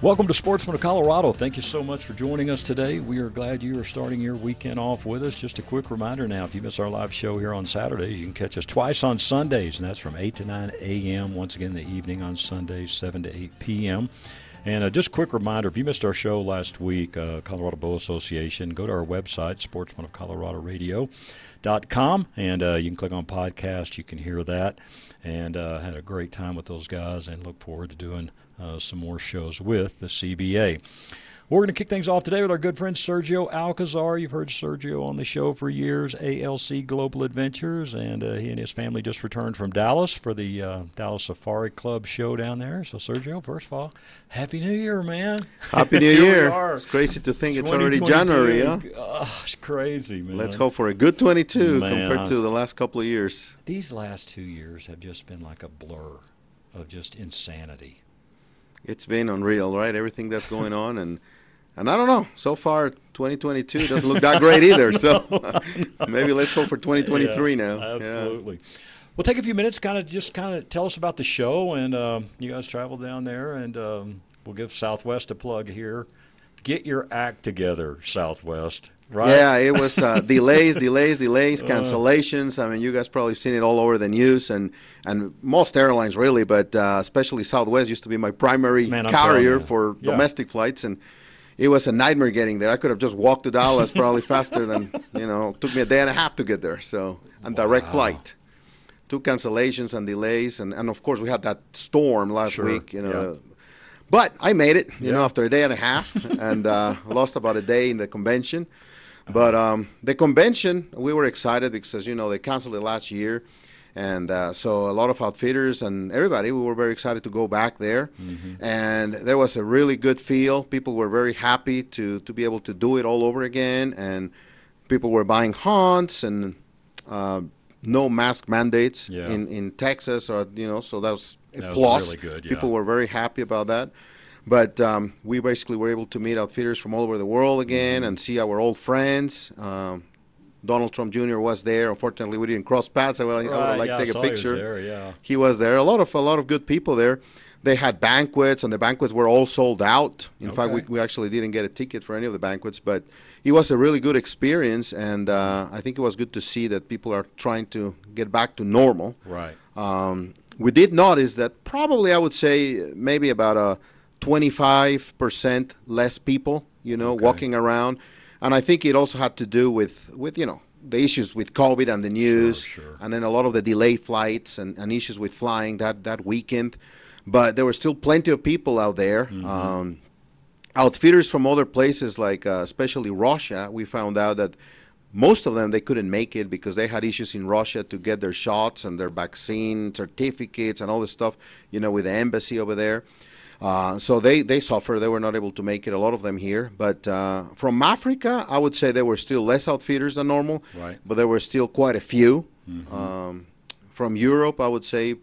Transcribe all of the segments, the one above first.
Welcome to Sportsman of Colorado. Thank you so much for joining us today. We are glad you are starting your weekend off with us. Just a quick reminder now if you miss our live show here on Saturdays, you can catch us twice on Sundays, and that's from 8 to 9 a.m. Once again, the evening on Sundays, 7 to 8 p.m. And uh, just a quick reminder if you missed our show last week, uh, Colorado Bow Association, go to our website, Sportsman of Colorado Radio. Dot com and uh, you can click on podcast you can hear that and uh, had a great time with those guys and look forward to doing uh, some more shows with the CBA. We're going to kick things off today with our good friend Sergio Alcazar. You've heard Sergio on the show for years, ALC Global Adventures, and uh, he and his family just returned from Dallas for the uh, Dallas Safari Club show down there. So, Sergio, first of all, Happy New Year, man! Happy New Year! It's crazy to think it's already January, huh? Oh, it's crazy, man. Let's hope for a good 22 man, compared to the last couple of years. These last two years have just been like a blur of just insanity. It's been unreal, right? Everything that's going on and. And I don't know. So far, 2022 doesn't look that great either. no, so no. maybe let's go for 2023 yeah, now. Absolutely. Yeah. We'll take a few minutes, kind of just kind of tell us about the show, and um, you guys traveled down there, and um, we'll give Southwest a plug here. Get your act together, Southwest. Right? Yeah, it was uh, delays, delays, delays, cancellations. I mean, you guys probably seen it all over the news, and and most airlines really, but uh, especially Southwest used to be my primary Man, carrier for yeah. domestic flights, and it was a nightmare getting there. I could have just walked to Dallas probably faster than you know. It took me a day and a half to get there. So and direct flight, two cancellations and delays, and and of course we had that storm last sure. week. You know. Yeah. But I made it, you yeah. know, after a day and a half, and uh, lost about a day in the convention. But um, the convention, we were excited because, as you know, they canceled it last year. And uh, so a lot of outfitters and everybody, we were very excited to go back there. Mm-hmm. And there was a really good feel. People were very happy to, to be able to do it all over again. And people were buying hunts and uh, no mask mandates yeah. in, in Texas. or you know, So that was a that plus. Was really good, yeah. People were very happy about that. But um, we basically were able to meet outfitters from all over the world again and see our old friends. Um, Donald Trump Jr. was there. Unfortunately, we didn't cross paths. I would, right, I would like yeah, to take a picture. He was, there, yeah. he was there. A lot of a lot of good people there. They had banquets, and the banquets were all sold out. In okay. fact, we, we actually didn't get a ticket for any of the banquets, but it was a really good experience, and uh, I think it was good to see that people are trying to get back to normal. Right. Um, we did notice that probably I would say maybe about a 25% less people, you know, okay. walking around. And I think it also had to do with, with you know, the issues with COVID and the news, sure, sure. and then a lot of the delayed flights and, and issues with flying that, that weekend. But there were still plenty of people out there. Mm-hmm. Um, outfitters from other places, like uh, especially Russia, we found out that most of them they couldn't make it because they had issues in Russia to get their shots and their vaccine certificates and all this stuff, you know, with the embassy over there. Uh, so they, they suffer. They were not able to make it, a lot of them here. But uh, from Africa, I would say there were still less outfitters than normal. Right. But there were still quite a few. Mm-hmm. Um, from Europe, I would say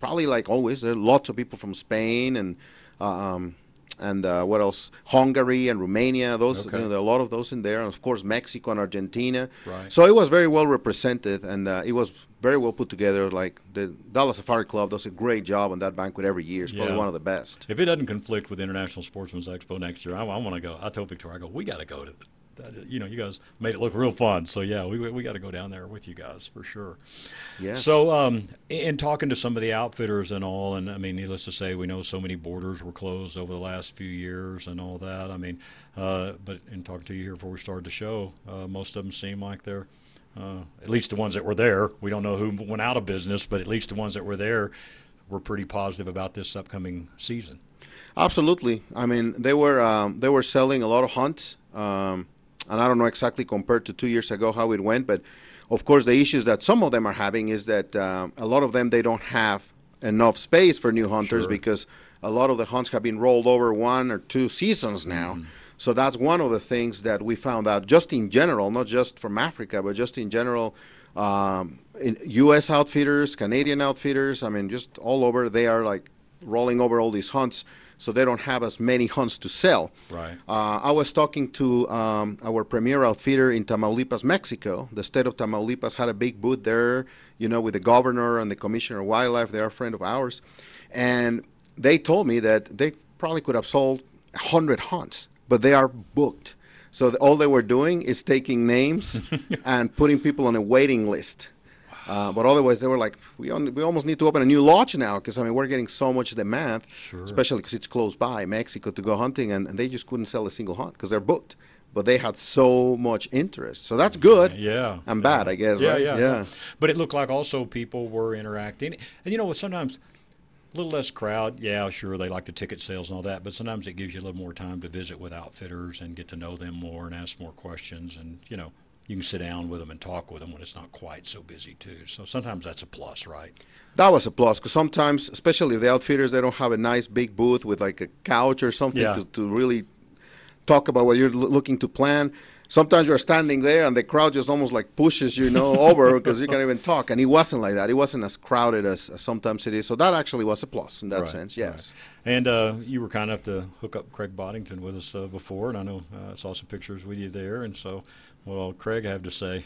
probably like always, there are lots of people from Spain and um, and uh, what else? Hungary and Romania. Those okay. you know, there are a lot of those in there, and of course Mexico and Argentina. Right. So it was very well represented, and uh, it was very well put together. Like the Dallas Safari Club does a great job on that banquet every year. It's probably Yeah. one of the best. If it doesn't conflict with International Sportsman's Expo next year, I, I want to go. I told Victoria, I go, we got to go to. That. You know, you guys made it look real fun. So yeah, we we got to go down there with you guys for sure. Yes. So, um, in talking to some of the outfitters and all, and I mean, needless to say, we know so many borders were closed over the last few years and all that. I mean, uh, but in talking to you here before we started the show, uh, most of them seem like they're, uh, at least the ones that were there. We don't know who went out of business, but at least the ones that were there were pretty positive about this upcoming season. Absolutely. I mean, they were um, they were selling a lot of hunts, um, and I don't know exactly compared to two years ago how it went, but of course the issues that some of them are having is that um, a lot of them they don't have enough space for new hunters Sure. because a lot of the hunts have been rolled over one or two seasons now. Mm-hmm. So that's one of the things that we found out just in general, not just from Africa, but just in general. Um, U.S. outfitters, Canadian outfitters, I mean, just all over. They are like rolling over all these hunts, so they don't have as many hunts to sell. Right. Uh, I was talking to um, our premier outfitter in Tamaulipas, Mexico. The state of Tamaulipas had a big booth there, you know, with the governor and the commissioner of wildlife. They're a friend of ours, and they told me that they probably could have sold 100 hunts, but they are booked. So the, all they were doing is taking names and putting people on a waiting list. Uh, but otherwise, they were like, we, only, we almost need to open a new lodge now because I mean we're getting so much demand, Sure. especially because it's close by Mexico to go hunting, and, and they just couldn't sell a single hunt because they're booked. But they had so much interest, so that's good. Yeah. and yeah. bad, I guess. Yeah, right? yeah, yeah. But it looked like also people were interacting, and you know what? Sometimes a little less crowd. Yeah, sure, they like the ticket sales and all that, but sometimes it gives you a little more time to visit with outfitters and get to know them more and ask more questions, and you know. You can sit down with them and talk with them when it's not quite so busy too. So sometimes that's a plus, right? That was a plus because sometimes, especially the outfitters, they don't have a nice big booth with like a couch or something Yeah. to, to really talk about what you're loo- looking to plan. Sometimes you're standing there and the crowd just almost like pushes you, know, over because you can't even talk. And it wasn't like that. It wasn't as crowded as, as sometimes it is. So that actually was a plus in that Right, sense. Yes. And uh, you were kind enough to hook up Craig Boddington with us uh, before, and I know uh, I saw some pictures with you there. And so, well, Craig, I have to say,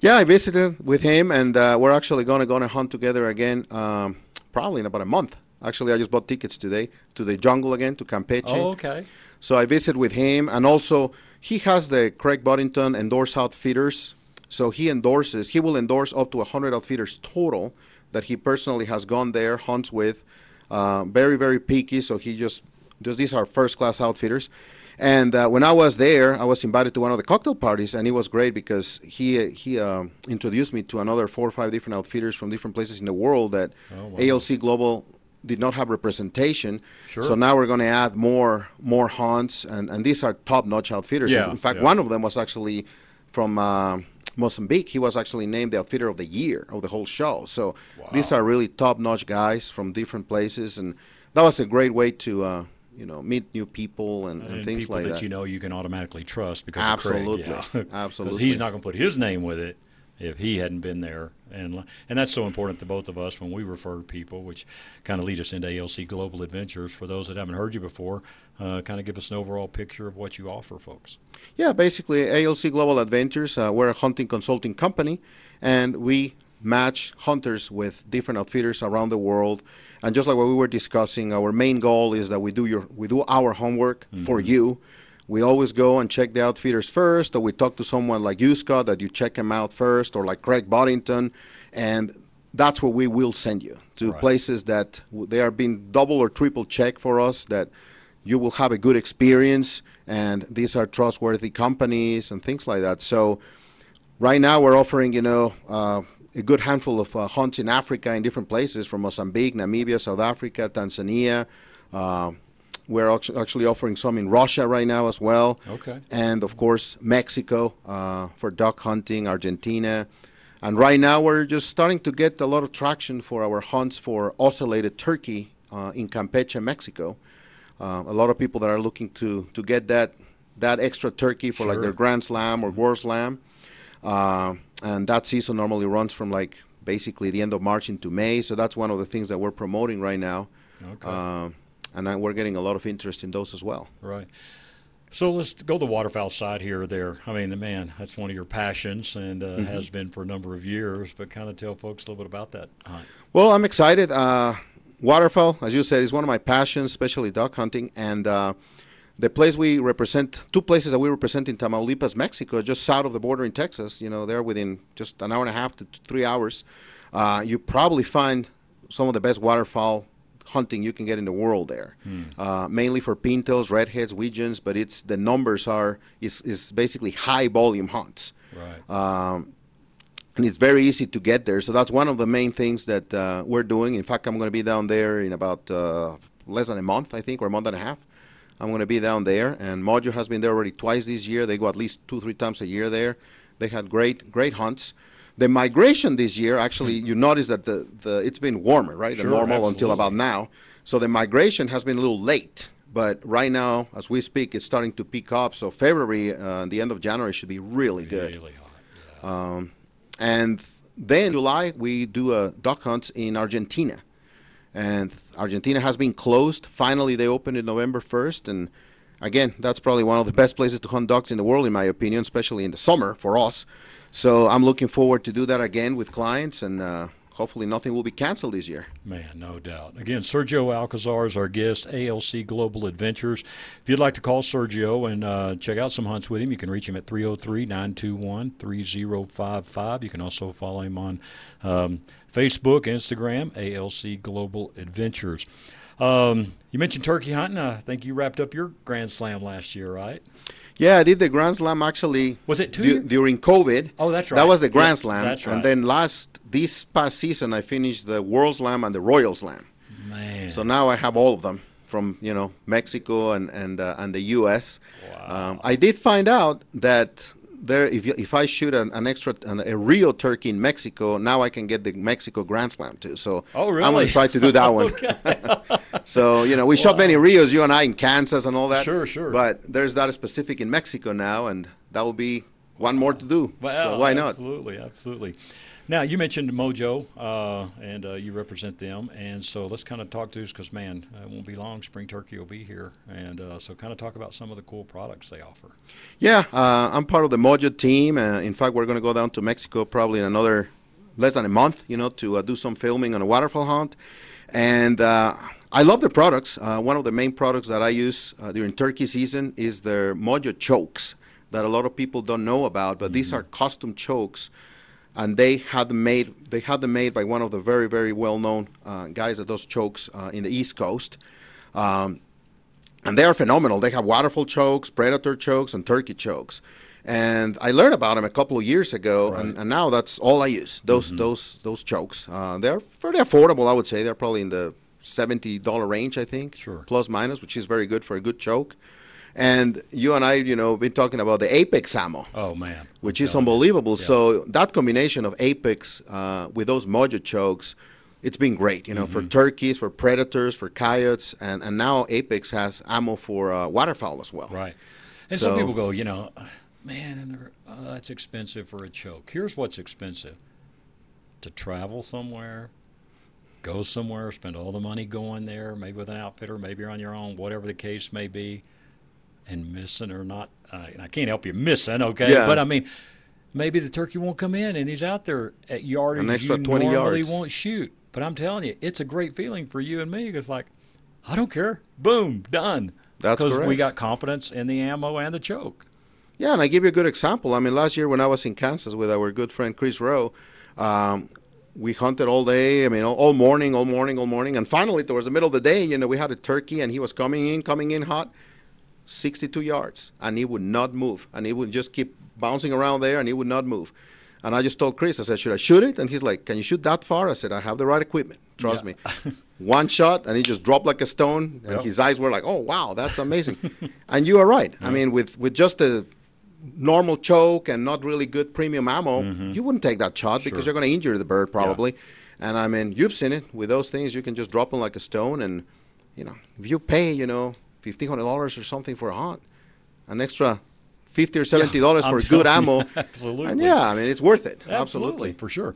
Yeah, I visited with him, and uh, we're actually going to go on a hunt together again, um, probably in about a month. Actually, I just bought tickets today to the jungle again to Campeche. oh, okay, So I visit with him, and also he has the Craig Boddington endorse outfitters. So he endorses, he will endorse up to 100 outfitters total that he personally has gone there, hunts with. Uh, very, very picky, so he just, just these are first class outfitters. And uh, when I was there, I was invited to one of the cocktail parties, and it was great because he he um introduced me to another four or five different outfitters from different places in the world that Oh, wow. ALC Global did not have representation. Sure. So now we're going to add more more hunts, and, and these are top notch outfitters. Yeah, In fact, yeah. one of them was actually from uh, Mozambique. He was actually named the outfitter of the year of the whole show. So these are really top notch guys from different places, and that was a great way to uh, you know meet new people and, and, and things like that, that. you know you can automatically trust because Absolutely. Craig. Yeah. Because Absolutely. he's not going to put his name with it if he hadn't been there, and and that's so important to both of us when we refer people, which kind of lead us into ALC Global Adventures. For those that haven't heard you before, uh, kind of give us an overall picture of what you offer, folks. Yeah, basically, ALC Global Adventures, uh, we're a hunting consulting company, and we match hunters with different outfitters around the world. And just like what we were discussing, our main goal is that we do your we do our homework for you. We always go and check the outfitters first, or we talk to someone like you, Scott, that you check them out first, or like Craig Boddington, and that's where we will send you to Right. places that w- they are being double or triple checked for us that you will have a good experience and these are trustworthy companies and things like that so right now we're offering you know uh, a good handful of uh, hunts in africa in different places from mozambique namibia south africa tanzania. Uh, we're actually offering some in russia right now as well. Okay. and of course mexico uh, for duck hunting argentina. And right now we're just starting to get a lot of traction for our hunts for ocellated turkey uh, in campeche mexico. Uh, a lot of people that are looking to to get that that extra turkey for like their grand slam or world slam. Uh, and that season normally runs from like basically the end of march into may so that's one of the things that we're promoting right now Okay. uh, and I, we're getting a lot of interest in those as well Right. So let's go the waterfowl side here or there. I mean, the man, that's one of your passions and uh, Mm-hmm. has been for a number of years. But kind of tell folks a little bit about that hunt. Well, I'm excited. Uh, waterfowl, as you said, is one of my passions, especially duck hunting. And uh, the place we represent, two places that we represent in Tamaulipas, Mexico, just south of the border in Texas. You know, they're within just an hour and a half to three hours. Uh, you probably find some of the best waterfowl hunting you can get in the world there. Uh, mainly for pintails, redheads, wigeons, but it's the numbers are is is basically high volume hunts Right. um, and it's very easy to get there. So that's one of the main things that uh, we're doing. In fact, I'm going to be down there in about uh, less than a month, I think, or a month and a half. I'm going to be down there, and Mojo has been there already twice this year. They go at least two, three times a year there. They had great, great hunts. The migration this year, actually, you notice that the, the it's been warmer, right? Sure, the normal until about now. So the migration has been a little late. But right now, as we speak, it's starting to pick up. So February, uh, the end of January, should be really good. Really hot. Yeah. Um, and then July we do a duck hunt in Argentina, and Argentina has been closed. Finally, they opened it November first, and again, that's probably one of the best places to hunt ducks in the world, in my opinion, especially in the summer for us. So I'm looking forward to do that again with clients, and uh, hopefully nothing will be canceled this year. Man, no doubt. Again, Sergio Alcazar is our guest, ALC Global Adventures. If you'd like to call Sergio and uh, check out some hunts with him, you can reach him at 303 921 3055. You can also follow him on um, Facebook, Instagram, ALC Global Adventures. Um, you mentioned turkey hunting. I think you wrapped up your Grand Slam last year, right? Yeah, I did the Grand Slam actually. Was it two du- during COVID? Oh, that's right. That was the Grand Yeah, Slam. that's right. And then last this past season, I finished the World Slam and the Royal Slam. Man. So now I have all of them from you know Mexico and and uh, and the U.S. Wow. Um, I did find out that there, if you, if I shoot an, an extra an, a real turkey in Mexico, now I can get the Mexico Grand Slam too. So Oh, I'm going to try to do that one. so you know, we shot many Rios, you and I, in Kansas and all that. Sure, sure. But there's that specific in Mexico now, and that will be one more to do. Well, so why not? Absolutely, absolutely. Now you mentioned Mojo, uh, and uh, you represent them, and so let's kind of talk to us because man, it won't be long. Spring turkey will be here, and uh, so kind of talk about some of the cool products they offer. Yeah, uh, I'm part of the Mojo team. Uh, in fact, we're going to go down to Mexico probably in another less than a month, you know, to uh, do some filming on a waterfowl hunt. And uh, I love their products. Uh, one of the main products that I use uh, during turkey season is their Mojo chokes that a lot of people don't know about. But these are custom chokes, and they had them made. They had them made by one of the very, very well-known uh, guys that does chokes uh, in the East Coast. Um, and they are phenomenal. They have waterfowl chokes, predator chokes, and turkey chokes. And I learned about them a couple of years ago, and, and now that's all I use. Those those those chokes. Uh, they're pretty affordable, I would say. They're probably in the seventy dollar range, I think, Sure. plus minus, which is very good for a good choke. And you and I, you know, been talking about the Apex ammo Oh man, which is unbelievable. So that combination of Apex uh, with those Mojo chokes, it's been great. You know, for turkeys, for predators, for coyotes, and, and now Apex has ammo for uh, waterfowl as well. Right. And some people go, you know, man, and they're, oh, that's expensive for a choke. Here's what's expensive: to travel somewhere, go somewhere, spend all the money going there, maybe with an outfitter, maybe you're on your own, whatever the case may be, and missing or not. Uh, and I can't help you missing, okay? Yeah. But I mean, maybe the turkey won't come in, and he's out there at yardage An extra you 20 normally yards. won't shoot. But I'm telling you, it's a great feeling for you and me. It's like, I don't care. Boom, done. That's because we got confidence in the ammo and the choke. Yeah, and I give you a good example. I mean, last year when I was in Kansas with our good friend Chris Rowe, um, we hunted all day. I mean, all, all morning, all morning, all morning, and finally, towards the middle of the day, you know, we had a turkey, and he was coming in, coming in hot, 62 yards, and he would not move, and he would just keep bouncing around there, and he would not move. And I just told Chris, I said, should I shoot it? And he's like, can you shoot that far? I said, I have the right equipment. Trust Yeah. me. One shot, and he just dropped like a stone, and Yep. his eyes were like, oh wow, that's amazing. and you are right. I mean, with with just a normal choke and not really good premium ammo, you wouldn't take that shot because Mm-hmm. You're going to injure the bird probably. And I mean, you've seen it with those things. You can just drop them like a stone, and you know, if you pay, you know, fifteen hundred dollars or something for a hunt, an extra fifty or seventy dollars I'm for good ammo, absolutely. and yeah, I mean, it's worth it. Absolutely, for sure.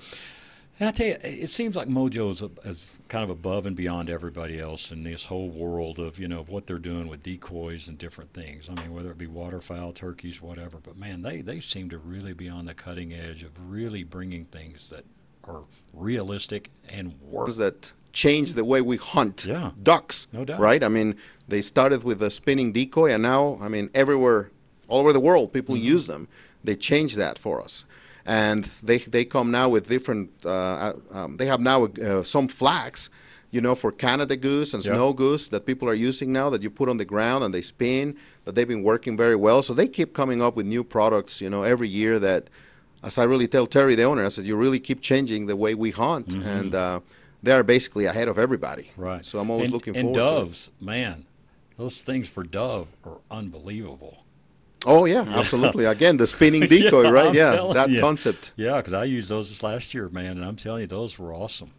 And I tell you, it seems like Mojo is, a, is kind of above and beyond everybody else in this whole world of you know what they're doing with decoys and different things. I mean, whether it be waterfowl, turkeys, whatever. But man, they they seem to really be on the cutting edge of really bringing things that are realistic and work. that change the way we hunt Yeah. ducks. No doubt. Right? I mean, they started with a spinning decoy, and now, I mean, everywhere, all over the world, people Mm-hmm. use them. They changed that for us. And they, they come now with different, uh, uh, um, they have now uh, some flags, you know, for Canada goose and Yep. snow goose that people are using now that you put on the ground and they spin, that they've been working very well. So they keep coming up with new products, you know, every year that, as I really tell Terry, the owner, I said, you really keep changing the way we hunt. And uh, they are basically ahead of everybody. Right. So I'm always and, looking and forward to it. doves, man, those things for dove are unbelievable. Oh, yeah, absolutely. Again, the spinning decoy, Yeah, right? I'm yeah, that you. concept. Yeah, because I used those this last year, man, and I'm telling you, those were awesome.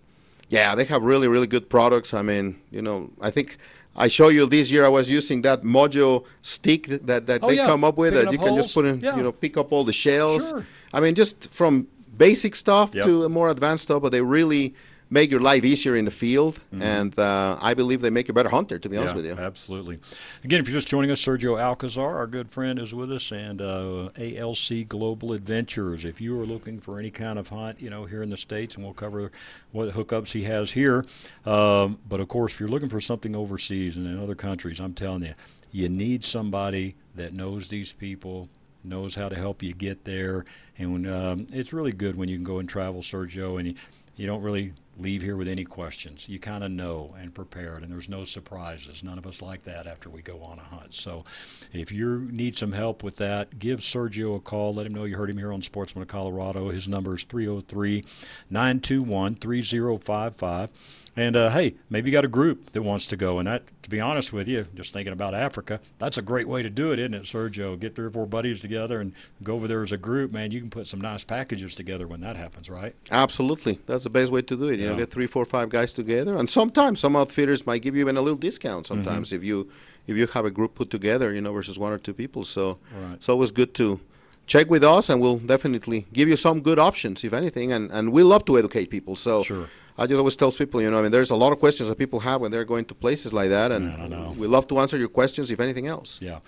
Yeah, they have really, really good products. I mean, you know, I think I show you this year I was using that Mojo stick that, that Oh, they yeah, come up with picking that you up can just put in, Yeah. you know, pick up all the shells. Sure. I mean, just from basic stuff Yep. to more advanced stuff, but they really make your life easier in the field, Mm-hmm. and uh, I believe they make you a better hunter. To be honest Yeah, with you. Absolutely. Again, if you're just joining us, Sergio Alcazar, our good friend, is with us, and uh, ALC Global Adventures. If you are looking for any kind of hunt, you know, here in the States, and we'll cover what hookups he has here. Um, but of course, if you're looking for something overseas and in other countries, I'm telling you, you need somebody that knows these people, knows how to help you get there. And when, um, it's really good when you can go and travel, Sergio, and you, you don't really leave here with any questions. You kind of know and prepared, and there's no surprises. None of us like that after we go on a hunt. So if you need some help with that, give Sergio a call. Let him know you heard him here on Sportsman of Colorado. His number is 303 921 3055. And uh, hey, maybe you got a group that wants to go. And that, to be honest with you, just thinking about Africa, that's a great way to do it, isn't it, Sergio? Get three or four buddies together and go over there as a group. Man, you can put some nice packages together when that happens, right? Absolutely, that's the best way to do it. You know, Yeah. get three, four, five guys together, and sometimes some outfitters might give you even a little discount. Sometimes Mm-hmm. if you if you have a group put together, you know, versus one or two people. So Right. it's always good to check with us, and we'll definitely give you some good options, if anything. And and we love to educate people. So Sure. I just always tell people, you know, I mean, there's a lot of questions that people have when they're going to places like that, and Man, we love to answer your questions, if anything else. Yeah.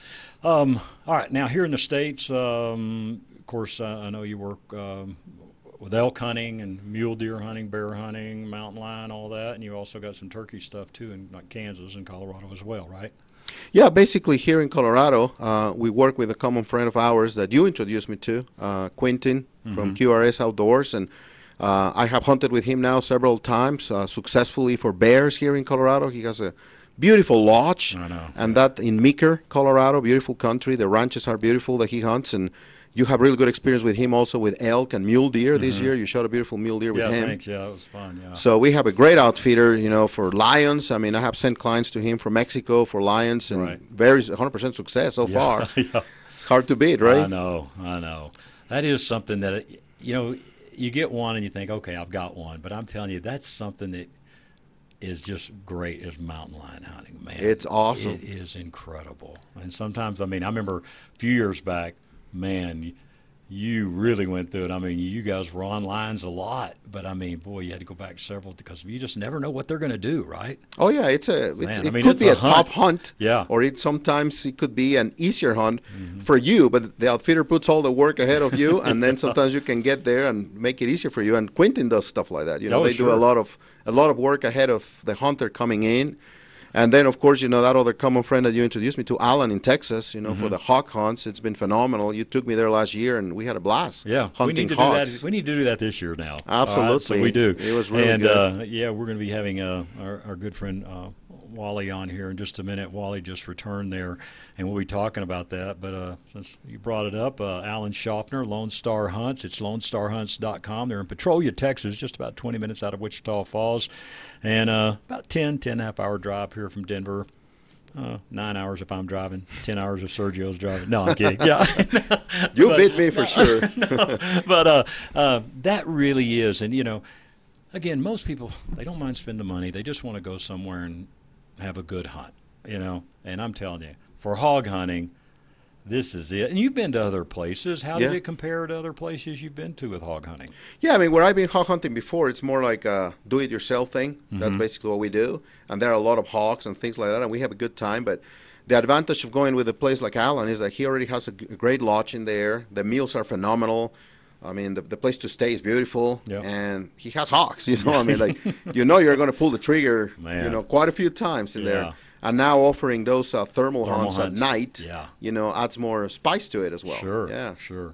Um, all right. Now, here in the States, um, of course, uh, I know you work um, with elk hunting and mule deer hunting, bear hunting, mountain lion, all that. And you also got some turkey stuff, too, in like Kansas and Colorado as well, right? Yeah, basically here in Colorado, uh, we work with a common friend of ours that you introduced me to, uh, Quentin from QRS Outdoors, and uh, I have hunted with him now several times uh, successfully for bears here in Colorado. He has a beautiful lodge, I know, and that in Meeker, Colorado, beautiful country. The ranches are beautiful that he hunts, and you have really good experience with him also with elk and mule deer this mm-hmm. year. You shot a beautiful mule deer with yeah, him. thanks. Yeah, it was fun. Yeah. So we have a great outfitter, you know, for lions. I mean, I have sent clients to him from Mexico for lions, and Right. very 100% success so far. yeah. It's hard to beat, right? I know, I know. That is something that you know. You get one and you think, okay, I've got one, but I'm telling you, that's something that is just great as mountain lion hunting, man. It's awesome. It is incredible. And sometimes, I mean, I remember a few years back, man, you really went through it. I mean, you guys were on lines a lot, but I mean, boy, you had to go back several because you just never know what they're going to do, right? Oh yeah, it's a it's, Man, it I mean, could be a a, hunt. tough hunt. Yeah. Or it sometimes it could be an easier hunt Mm-hmm. for you, but the outfitter puts all the work ahead of you, and then sometimes you can get there and make it easier for you. And Quentin does stuff like that. You know, Oh, they do a lot of a lot of work ahead of the hunter coming in. And then, of course, you know that other common friend that you introduced me to, Alan in Texas. You know, Mm-hmm. for the hog hunts, it's been phenomenal. You took me there last year, and we had a blast. Yeah, hunting we need to hogs. do that. We need to do that this year now. All right, so Absolutely. we do. It was really and good. Uh, yeah, we're going to be having uh, our, our good friend uh, Wally on here in just a minute. Wally just returned there, and we'll be talking about that. But uh, since you brought it up, uh, Alan Schaffner, Lone Star Hunts. It's LoneStarHunts.com. They're in Petrolia, Texas, just about 20 minutes out of Wichita Falls, and uh, about 10, 10 and a half hour drive here from Denver. Uh, nine hours if I'm driving, ten hours if Sergio's driving. No, I'm kidding. Yeah, You But- beat me for sure. but uh, uh, that really is, and you know, again, most people they don't mind spending the money. They just want to go somewhere and have a good hunt, you know. And I'm telling you, for hog hunting, this is it. And you've been to other places. How did it compare to other places you've been to with hog hunting? Yeah, I mean, where I've been hog hunting before, it's more like a do-it-yourself thing. That's Mm-hmm. basically what we do, and there are a lot of hogs and things like that, and we have a good time. But the advantage of going with a place like Alan is that he already has a, g- a great lodge in there. The meals are phenomenal. I mean, the, the place to stay is beautiful, Yeah. and he has hogs. You know, I mean, like you know, you're going to pull the trigger, Man. you know, quite a few times in Yeah. there. And now offering those uh, thermal, Thermal hunts, hunts. at night, Yeah. you know, adds more spice to it as well. Sure. Yeah. Sure.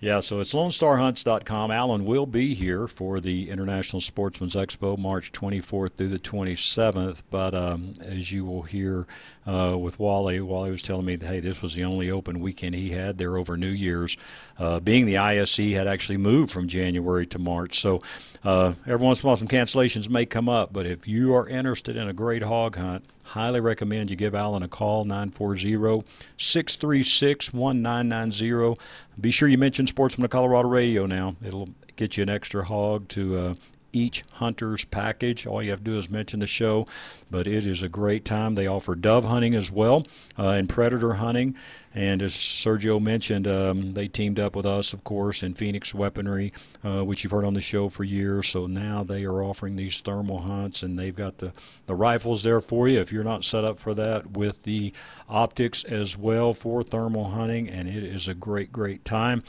Yeah, so it's LoneStarHunts.com. Alan will be here for the International Sportsman's Expo, March 24th through the 27th. But um, as you will hear uh, with Wally, Wally was telling me that, hey, this was the only open weekend he had there over New Year's. Uh, being the ISE had actually moved from January to March. So uh, every once in a while some cancellations may come up. But if you are interested in a great hog hunt, highly recommend you give Alan a call 940-636-1990 be sure you mention sportsman of colorado radio now. It'll get you an extra hog to uh, each hunter's package. All you have to do is mention the show but it is a great time. They offer dove hunting as well uh, and predator hunting And as Sergio mentioned, um, they teamed up with us, of course, in Phoenix Weaponry, uh, which you've heard on the show for years. So now they are offering these thermal hunts, and they've got the, the rifles there for you if you're not set up for that, with the optics as well for thermal hunting. And it is a great, great time.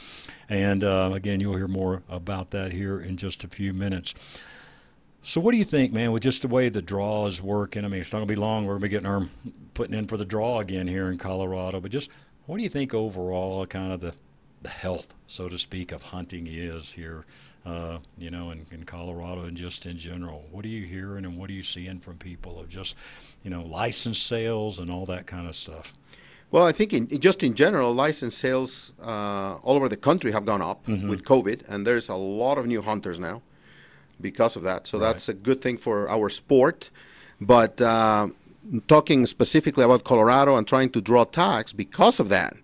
And uh, again, you'll hear more about that here in just a few minutes. So, what do you think, man, with just the way the draw is working? I mean, it's not going to be long. We're going to be getting our putting in for the draw again here in Colorado. But just what do you think overall, kind of the, the health, so to speak, of hunting is here, uh, you know, in, in Colorado and just in general? What are you hearing and what are you seeing from people of just, you know, license sales and all that kind of stuff? Well, I think in, just in general, license sales uh, all over the country have gone up mm-hmm. with COVID, and there's a lot of new hunters now because of that. So right. that's a good thing for our sport. But uh, talking specifically about Colorado and trying to draw tags because of that,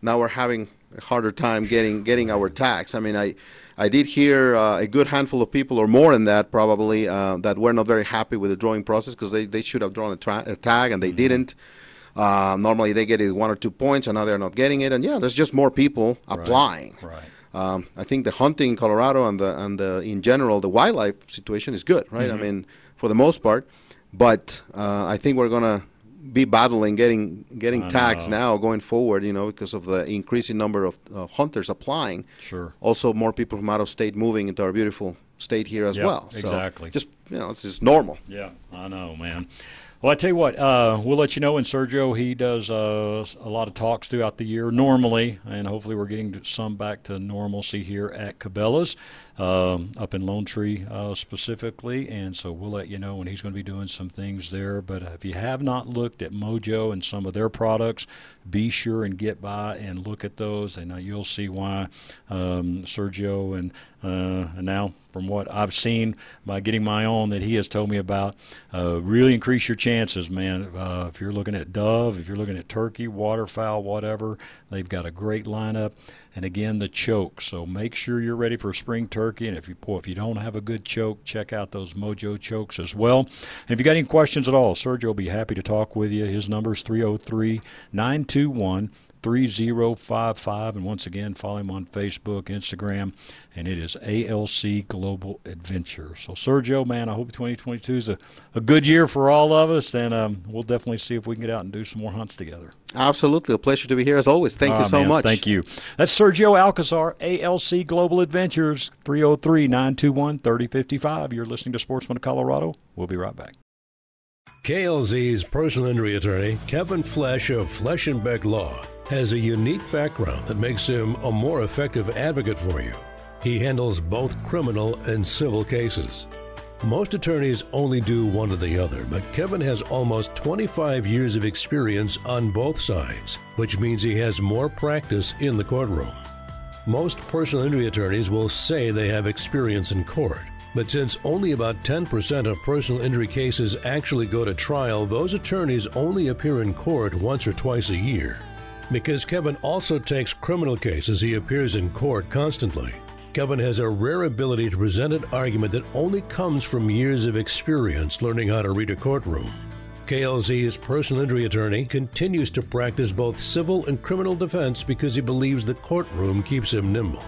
now we're having a harder time getting getting our tags. I mean, I I did hear uh, a good handful of people, or more than that, probably, uh, that were not very happy with the drawing process because they, they should have drawn a, tra- a tag and they mm-hmm. didn't. Uh, normally they get it one or two points, and now they're not getting it. And yeah, there's just more people applying. Right. right. Um, I think the hunting in Colorado and the and the, in general the wildlife situation is good, right? Mm-hmm. I mean, for the most part. But uh, I think we're gonna be battling getting getting tags now going forward. You know, because of the increasing number of uh, hunters applying. Sure. Also, more people from out of state moving into our beautiful state here as yep, well. So exactly. Just you know, it's just normal. Yeah, I know, man. Well, I tell you what, uh, we'll let you know. And Sergio, he does uh, a lot of talks throughout the year normally, and hopefully we're getting some back to normalcy here at Cabela's um, up in Lone Tree uh, specifically. And so we'll let you know when he's going to be doing some things there. But if you have not looked at Mojo and some of their products, be sure and get by and look at those, and uh, you'll see why um, Sergio and, uh, and now from what I've seen by getting my own that he has told me about, uh, really increase your chances, man. Uh, if you're looking at dove, if you're looking at turkey, waterfowl, whatever, they've got a great lineup. And again, the choke. So make sure you're ready for spring turkey. And if you boy, if you don't have a good choke, check out those Mojo chokes as well. And if you got any questions at all, Sergio will be happy to talk with you. His number is 303 921 3055. And once again, follow him on Facebook, Instagram, and it is ALC Global Adventure. So, Sergio, man, I hope 2022 is a, a good year for all of us, and um, we'll definitely see if we can get out and do some more hunts together. Absolutely. A pleasure to be here as always. Thank you so man, much. Thank you. That's Sergio Alcazar, ALC Global Adventures, 303 921 3055. You're listening to Sportsman of Colorado. We'll be right back. KLZ's personal injury attorney, Kevin Flesh of Flesh and Beck Law has a unique background that makes him a more effective advocate for you. He handles both criminal and civil cases. Most attorneys only do one or the other, but Kevin has almost 25 years of experience on both sides, which means he has more practice in the courtroom. Most personal injury attorneys will say they have experience in court, but since only about 10% of personal injury cases actually go to trial, those attorneys only appear in court once or twice a year. Because Kevin also takes criminal cases, he appears in court constantly. Kevin has a rare ability to present an argument that only comes from years of experience learning how to read a courtroom. KLZ's personal injury attorney continues to practice both civil and criminal defense because he believes the courtroom keeps him nimble.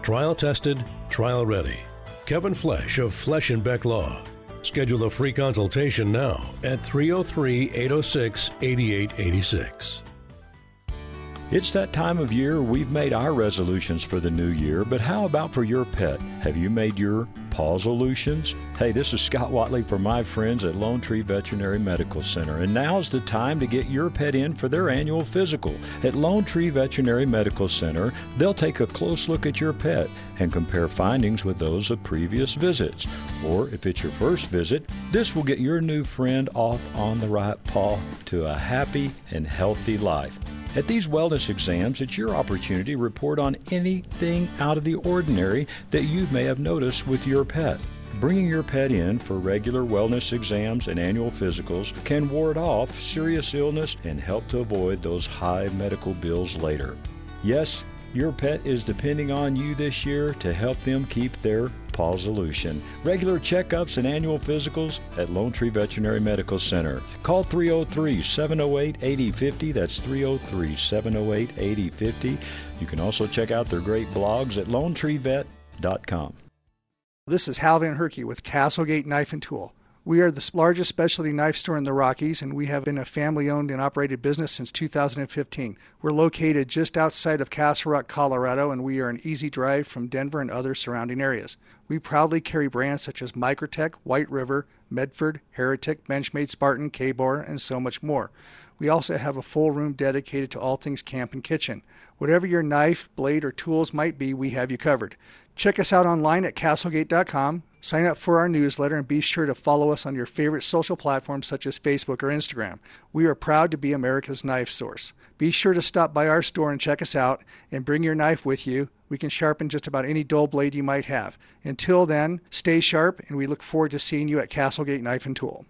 Trial tested, trial ready. Kevin Flesh of Flesh and Beck Law. Schedule a free consultation now at 303 806 8886. It's that time of year we've made our resolutions for the new year, but how about for your pet? Have you made your paw solutions? Hey, this is Scott Watley for my friends at Lone Tree Veterinary Medical Center, and now's the time to get your pet in for their annual physical. At Lone Tree Veterinary Medical Center, they'll take a close look at your pet and compare findings with those of previous visits. Or if it's your first visit, this will get your new friend off on the right paw to a happy and healthy life. At these wellness exams, it's your opportunity to report on anything out of the ordinary that you may have noticed with your pet. Bringing your pet in for regular wellness exams and annual physicals can ward off serious illness and help to avoid those high medical bills later. Yes, your pet is depending on you this year to help them keep their paw solutions. Regular checkups and annual physicals at Lone Tree Veterinary Medical Center. Call 303 708 8050. That's 303 708 8050. You can also check out their great blogs at lonetreevet.com. This is Hal Van Herky with Castlegate Knife and Tool. We are the largest specialty knife store in the Rockies, and we have been a family owned and operated business since 2015. We're located just outside of Castle Rock, Colorado, and we are an easy drive from Denver and other surrounding areas. We proudly carry brands such as Microtech, White River, Medford, Heretic, Benchmade Spartan, Ka-Bar, and so much more. We also have a full room dedicated to all things camp and kitchen. Whatever your knife, blade, or tools might be, we have you covered. Check us out online at castlegate.com, sign up for our newsletter, and be sure to follow us on your favorite social platforms such as Facebook or Instagram. We are proud to be America's knife source. Be sure to stop by our store and check us out and bring your knife with you. We can sharpen just about any dull blade you might have. Until then, stay sharp, and we look forward to seeing you at Castlegate Knife and Tool.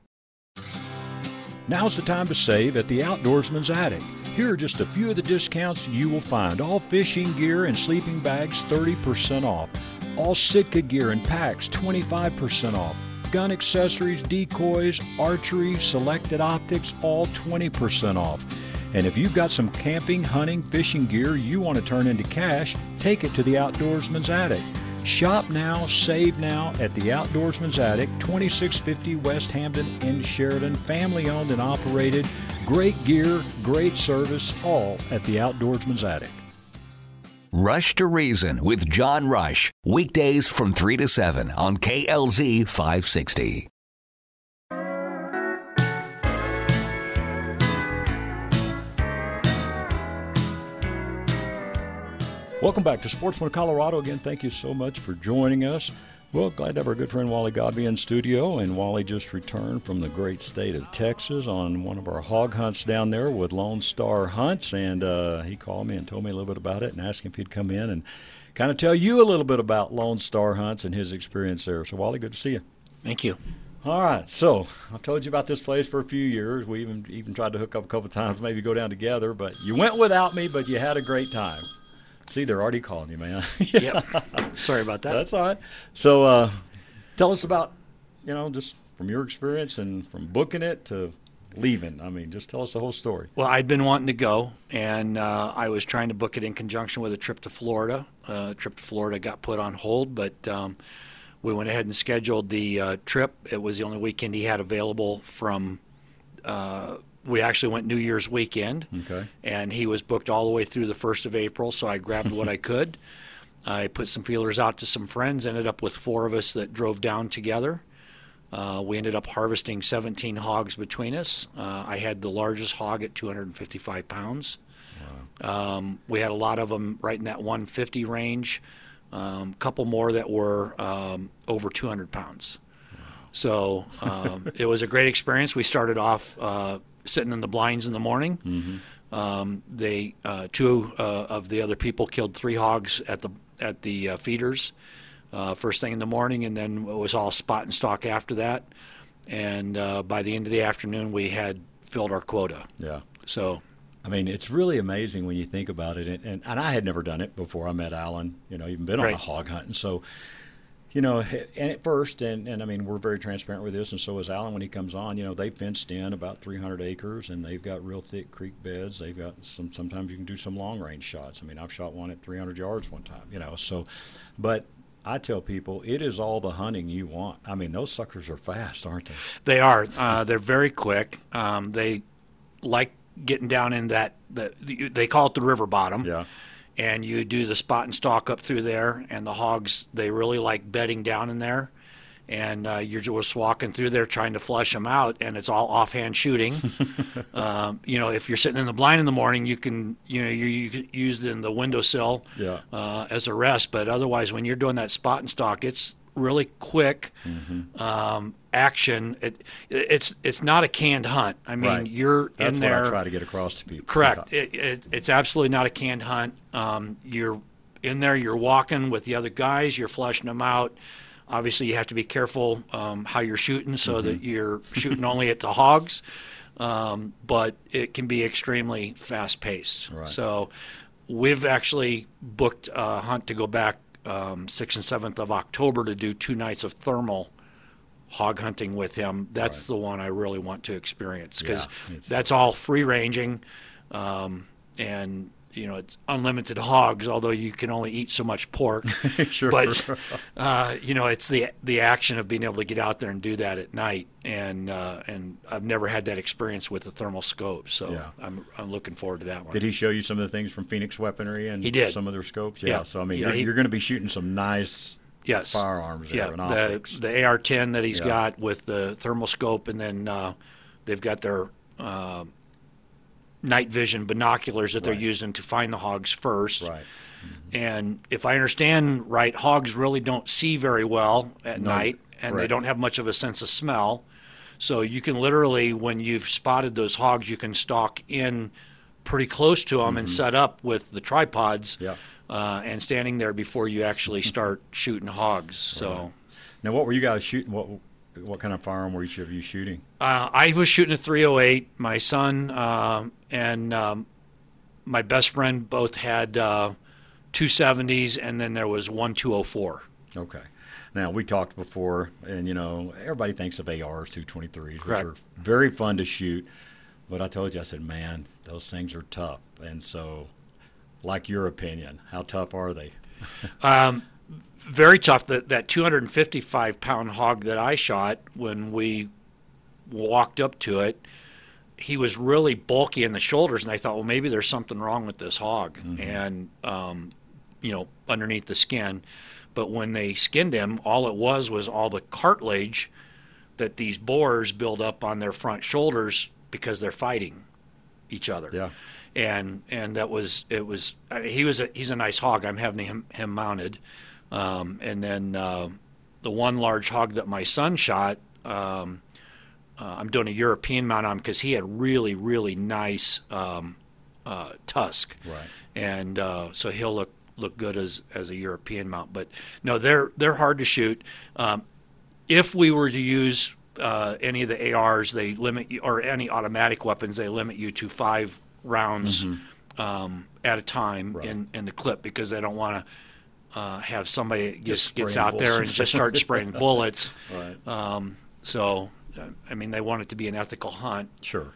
Now's the time to save at the Outdoorsman's Attic. Here are just a few of the discounts you will find. All fishing gear and sleeping bags 30% off. All Sitka gear and packs 25% off. Gun accessories, decoys, archery, selected optics all 20% off. And if you've got some camping, hunting, fishing gear you want to turn into cash, take it to the Outdoorsman's Attic. Shop now, save now at the Outdoorsman's Attic, 2650 West Hampden in Sheridan. Family owned and operated. Great gear, great service, all at the Outdoorsman's Attic. Rush to Reason with John Rush. Weekdays from 3 to 7 on KLZ 560. Welcome back to Sportsman Colorado. Again, thank you so much for joining us. Well, glad to have our good friend Wally Godby in studio. And Wally just returned from the great state of Texas on one of our hog hunts down there with Lone Star Hunts. And uh, he called me and told me a little bit about it and asked if he'd come in and kind of tell you a little bit about Lone Star Hunts and his experience there. So, Wally, good to see you. Thank you. All right, so I've told you about this place for a few years. We even even tried to hook up a couple times, maybe go down together, but you went without me, but you had a great time. See, they're already calling you, man. yep. Sorry about that. That's all right. So, uh, tell us about, you know, just from your experience and from booking it to leaving. I mean, just tell us the whole story. Well, I'd been wanting to go, and uh, I was trying to book it in conjunction with a trip to Florida. Uh, trip to Florida got put on hold, but um, we went ahead and scheduled the uh, trip. It was the only weekend he had available from uh, we actually went New Year's weekend. Okay. And he was booked all the way through the 1st of April, so I grabbed what I could. I put some feelers out to some friends, ended up with four of us that drove down together. Uh, we ended up harvesting 17 hogs between us. Uh, I had the largest hog at 255 pounds. Wow. Um, we had a lot of them right in that 150 range, a um, couple more that were um, over 200 pounds. So um, it was a great experience. We started off uh, sitting in the blinds in the morning. Mm-hmm. Um, they uh, two uh, of the other people killed three hogs at the at the uh, feeders uh, first thing in the morning, and then it was all spot and stalk after that. And uh, by the end of the afternoon, we had filled our quota. Yeah. So. I mean, it's really amazing when you think about it, and, and, and I had never done it before I met Alan. You know, even been on Right. a hog hunt, and so you know, and at first, and, and I mean, we're very transparent with this, and so is Alan when he comes on. You know, they fenced in about 300 acres, and they've got real thick creek beds. They've got some. Sometimes you can do some long range shots. I mean, I've shot one at 300 yards one time. You know, so, but I tell people it is all the hunting you want. I mean, those suckers are fast, aren't they? They are. Uh, they're very quick. Um, they like getting down in that. The, they call it the river bottom. Yeah. And you do the spot and stalk up through there, and the hogs they really like bedding down in there. And uh, you're just walking through there trying to flush them out, and it's all offhand shooting. um, you know, if you're sitting in the blind in the morning, you can, you know, you, you can use it in the windowsill Yeah. uh, as a rest. But otherwise, when you're doing that spot and stalk, it's really quick um, action. It, it's it's not a canned hunt. I mean, Right. you're That's in what there. I try to get across to people. Correct. It, it, it's absolutely not a canned hunt. Um, you're in there. You're walking with the other guys. You're flushing them out. Obviously, you have to be careful um, how you're shooting so Mm-hmm. that you're shooting only at the hogs. Um, but it can be extremely fast paced. Right. So we've actually booked a hunt to go back um, 6th and 7th of October to do two nights of thermal hog hunting with him. That's right. the one I really want to experience because yeah, that's all free ranging. Um, and you know it's unlimited hogs, although you can only eat so much pork. sure. But uh, you know it's the the action of being able to get out there and do that at night, and uh, and I've never had that experience with the thermal scope, so yeah. I'm I'm looking forward to that one. Did he show you some of the things from Phoenix Weaponry and he did. some of their scopes? Yeah. yeah. So I mean, yeah, you're, you're going to be shooting some nice yes. firearms there yeah, and optics. The, the AR-10 that he's yeah. got with the thermal scope, and then uh, they've got their uh, night vision binoculars that they're using to find the hogs first. Right. Mm-hmm. And if I understand right, hogs really don't see very well at no, night, and correct. they don't have much of a sense of smell. So you can literally, when you've spotted those hogs, you can stalk in pretty close to them mm-hmm. and set up with the tripods. Yeah. Uh, and standing there before you actually start shooting hogs. So, right. now what were you guys shooting? What what kind of firearm were each of you shooting? Uh, I was shooting a 308. My son uh, and um, my best friend both had uh, 270s, and then there was one 204. Okay. Now we talked before, and you know everybody thinks of ARs, 223s, Correct. which are very fun to shoot. But I told you, I said, man, those things are tough. And so, like your opinion, how tough are they? um, very tough. That that 255 pound hog that I shot when we walked up to it, he was really bulky in the shoulders, and I thought, well, maybe there's something wrong with this hog, mm-hmm. and um, you know, underneath the skin. But when they skinned him, all it was was all the cartilage that these boars build up on their front shoulders because they're fighting each other. Yeah. And and that was it was he was a he's a nice hog. I'm having him him mounted. Um, and then uh, the one large hog that my son shot, um, uh, I'm doing a European mount on because he had really, really nice um, uh, tusk. Right. And uh, so he'll look look good as as a European mount. But no, they're they're hard to shoot. Um, if we were to use uh, any of the ARs, they limit you, or any automatic weapons, they limit you to five rounds mm-hmm. um, at a time right. in, in the clip because they don't want to uh, have somebody just, gets out bullets. there and just start spraying bullets. Right. Um, so, I mean, they want it to be an ethical hunt. Sure.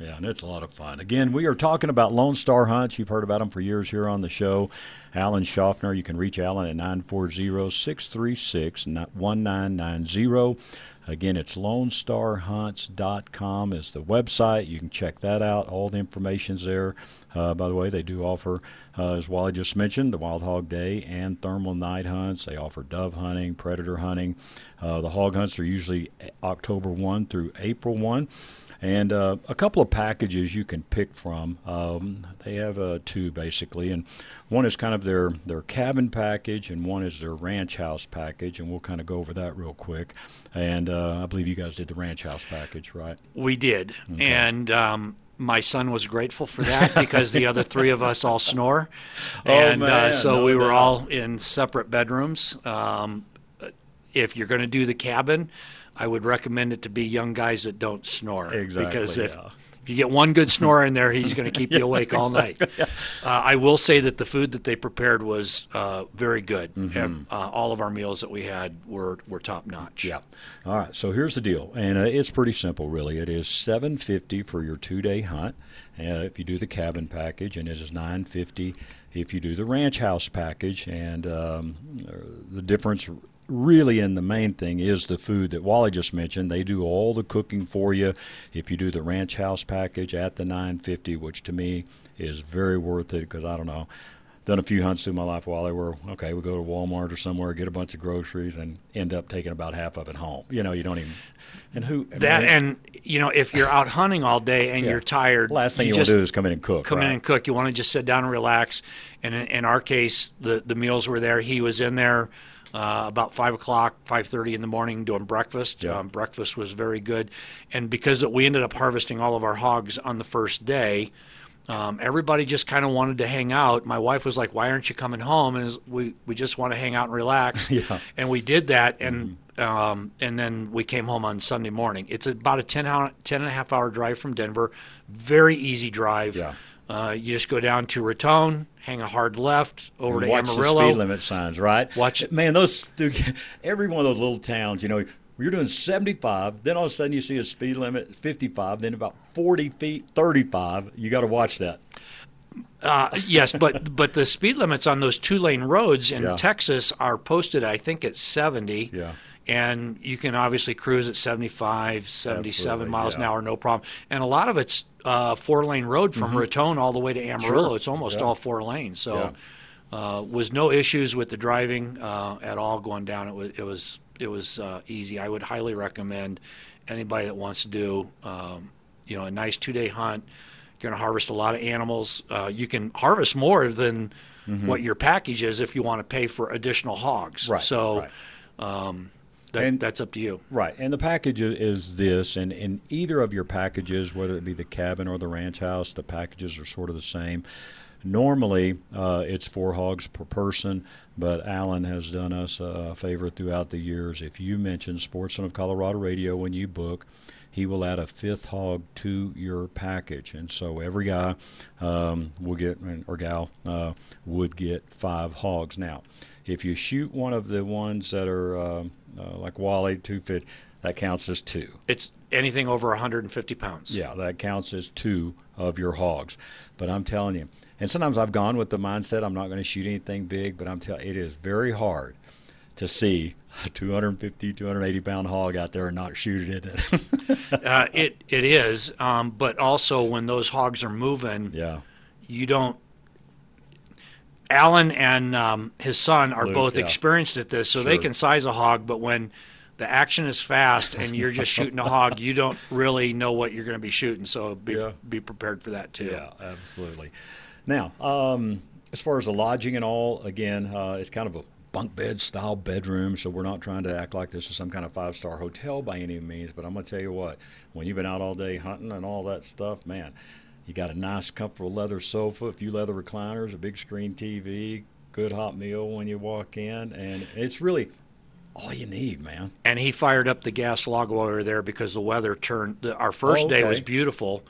Yeah, and it's a lot of fun. Again, we are talking about Lone Star Hunts. You've heard about them for years here on the show. Alan Schaffner. You can reach Alan at 940 636 1990. Again, it's LoneStarHunts.com is the website. You can check that out. All the information's there. Uh, by the way, they do offer, uh, as Wally just mentioned, the Wild Hog Day and thermal night hunts. They offer dove hunting, predator hunting. Uh, the hog hunts are usually October 1 through April 1 and uh, a couple of packages you can pick from. Um, they have uh, two basically, and one is kind of their their cabin package, and one is their ranch house package, and we'll kind of go over that real quick. And uh, I believe you guys did the ranch house package, right? We did, okay. and. Um, my son was grateful for that because the other three of us all snore, oh, and oh, man, so no we were all in separate bedrooms. Um, if you're going to do the cabin, I would recommend it to be young guys that don't snore. Exactly. Because if yeah. if you get one good snore in there, he's going to keep you awake all night. Uh, I will say that the food that they prepared was uh, very good. Mm-hmm. Uh, all of our meals that we had were were top notch. Yeah. All right. So here's the deal, and uh, it's pretty simple, really. It is seven fifty for your two day hunt. Uh, if you do the cabin package, and it is nine fifty if you do the ranch house package, and um, the difference really in the main thing is the food that Wally just mentioned. They do all the cooking for you if you do the ranch house package at the 950, which to me is very worth it because I don't know. Done a few hunts through my life, Wally, where okay, we go to Walmart or somewhere, get a bunch of groceries, and end up taking about half of it home. You know, you don't even. And who I that mean, and you know if you're out hunting all day and yeah. you're tired, last thing you, you want to do is come in and cook. Come right? in and cook. You want to just sit down and relax. And in, in our case, the the meals were there. He was in there uh, about five o'clock, five thirty in the morning doing breakfast. Yeah. Um, breakfast was very good, and because we ended up harvesting all of our hogs on the first day. Um, everybody just kind of wanted to hang out. My wife was like, "Why aren't you coming home?" And we we just want to hang out and relax. yeah. And we did that, and mm-hmm. um, and then we came home on Sunday morning. It's about a 10, hour, 10 and a half hour drive from Denver. Very easy drive. Yeah. Uh, you just go down to Raton, hang a hard left over And to watch Amarillo. the speed limit signs, right? Watch it. Man, those dude, every one of those little towns, you know, you're doing 75, then all of a sudden you see a speed limit 55, then about 40 feet 35. You got to watch that. Uh, yes, but but the speed limits on those two lane roads in Yeah. Texas are posted, I think, at 70. Yeah. And you can obviously cruise at 75, 77 Absolutely, miles an hour, no problem. And a lot of it's uh, four lane road from Raton all the way to Amarillo. Mm-hmm. Sure. It's almost Yeah. all four lanes. So uh, was no issues with the driving uh, at all going down. It was it was it was uh, easy. I would highly recommend anybody that wants to do um, you know a nice two day hunt. You're going to harvest a lot of animals. Uh, you can harvest more than what your package is if you want to pay for additional hogs. Mm-hmm. Right, So right. Um, that, And- that's up to you. Right, and the package is this, and in either of your packages, whether it be the cabin or the ranch house, the packages are sort of the same. Normally, uh, it's four hogs per person, but Alan has done us a favor throughout the years. If you mention Sportsman of Colorado Radio when you book, he will add a fifth hog to your package, and so every guy um, will get or gal uh, would get five hogs. Now, if you shoot one of the ones that are uh, uh, like Wally two fit, that counts as two. It's anything over 150 pounds. Yeah, that counts as two of your hogs. But I'm telling you, and sometimes I've gone with the mindset I'm not going to shoot anything big, but I'm telling it is very hard to see a 250, 280 pound hog out there and not shoot it. In. uh, it it is, um, but also when those hogs are moving, yeah, you don't. Alan and um, his son are Luke, both yeah. experienced at this, so they can size a hog. But when the action is fast and you're just shooting a hog, you don't really know what you're going to be shooting. So be Yeah. be prepared for that too. Yeah, absolutely. Now, um, as far as the lodging and all, again, uh, it's kind of a bunk bed style bedroom, so we're not trying to act like this is some kind of five star hotel by any means. But I'm going to tell you what, when you've been out all day hunting and all that stuff, man, you got a nice, comfortable leather sofa, a few leather recliners, a big screen TV, good hot meal when you walk in, and it's really all you need, man. And he fired up the gas log while we were there because the weather turned. The, our first Oh, day was beautiful.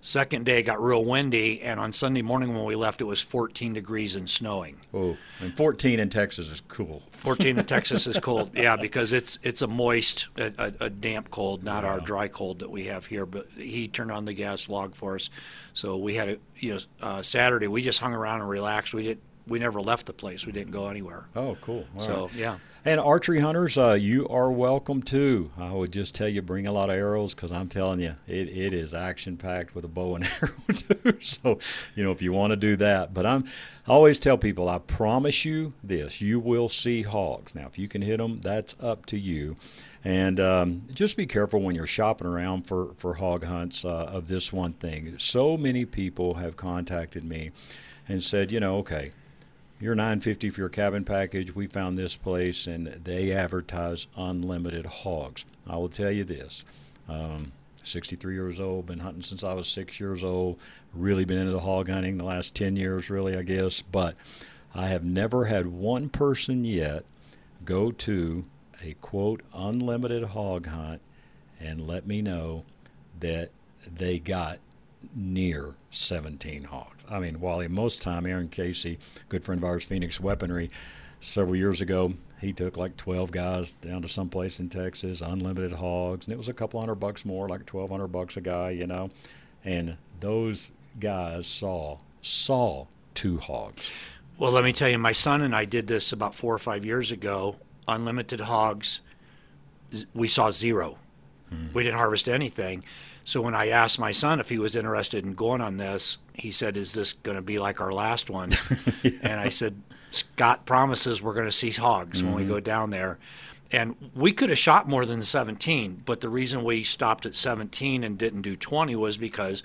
Second day got real windy, and on Sunday morning when we left, it was 14 degrees and snowing. Oh, and 14 in Texas is cool. 14 in Texas is cold, yeah, because it's it's a moist, a, a, a damp cold, not our dry cold that we have here. But he turned on the gas log for us, so we had a you know uh, Saturday we just hung around and relaxed. We did we never left the place. We didn't go anywhere. Oh, cool. All so right. yeah, And archery hunters, uh, you are welcome too. I would just tell you, bring a lot of arrows because I'm telling you, it, it is action packed with a bow and arrow too. So, you know, if you want to do that, but I'm, I always tell people, I promise you this: you will see hogs. Now, if you can hit them, that's up to you. And um, just be careful when you're shopping around for for hog hunts uh, of this one thing. So many people have contacted me and said, you know, okay, you're 950 for your cabin package. We found this place and they advertise unlimited hogs. I will tell you this. Um, 63 years old, been hunting since I was six years old. Really been into the hog hunting the last 10 years, really, I guess. But I have never had one person yet go to a quote unlimited hog hunt and let me know that they got near 17 hogs. I mean, Wally, most time, Aaron Casey, good friend of ours, Phoenix Weaponry, several years ago, he took like 12 guys down to some place in Texas, unlimited hogs, and it was a couple hundred bucks more, like 1200 bucks a guy, you know. And those guys saw saw two hogs. Well, let me tell you, my son and I did this about four or five years ago. Unlimited hogs, we saw zero. Hmm. We didn't harvest anything. So when I asked my son if he was interested in going on this, he said, "Is this going to be like our last one?" And I said, "Scott promises we're going to see hogs when we go down there." And we could have shot more than 17, but the reason we stopped at 17 and didn't do 20 was because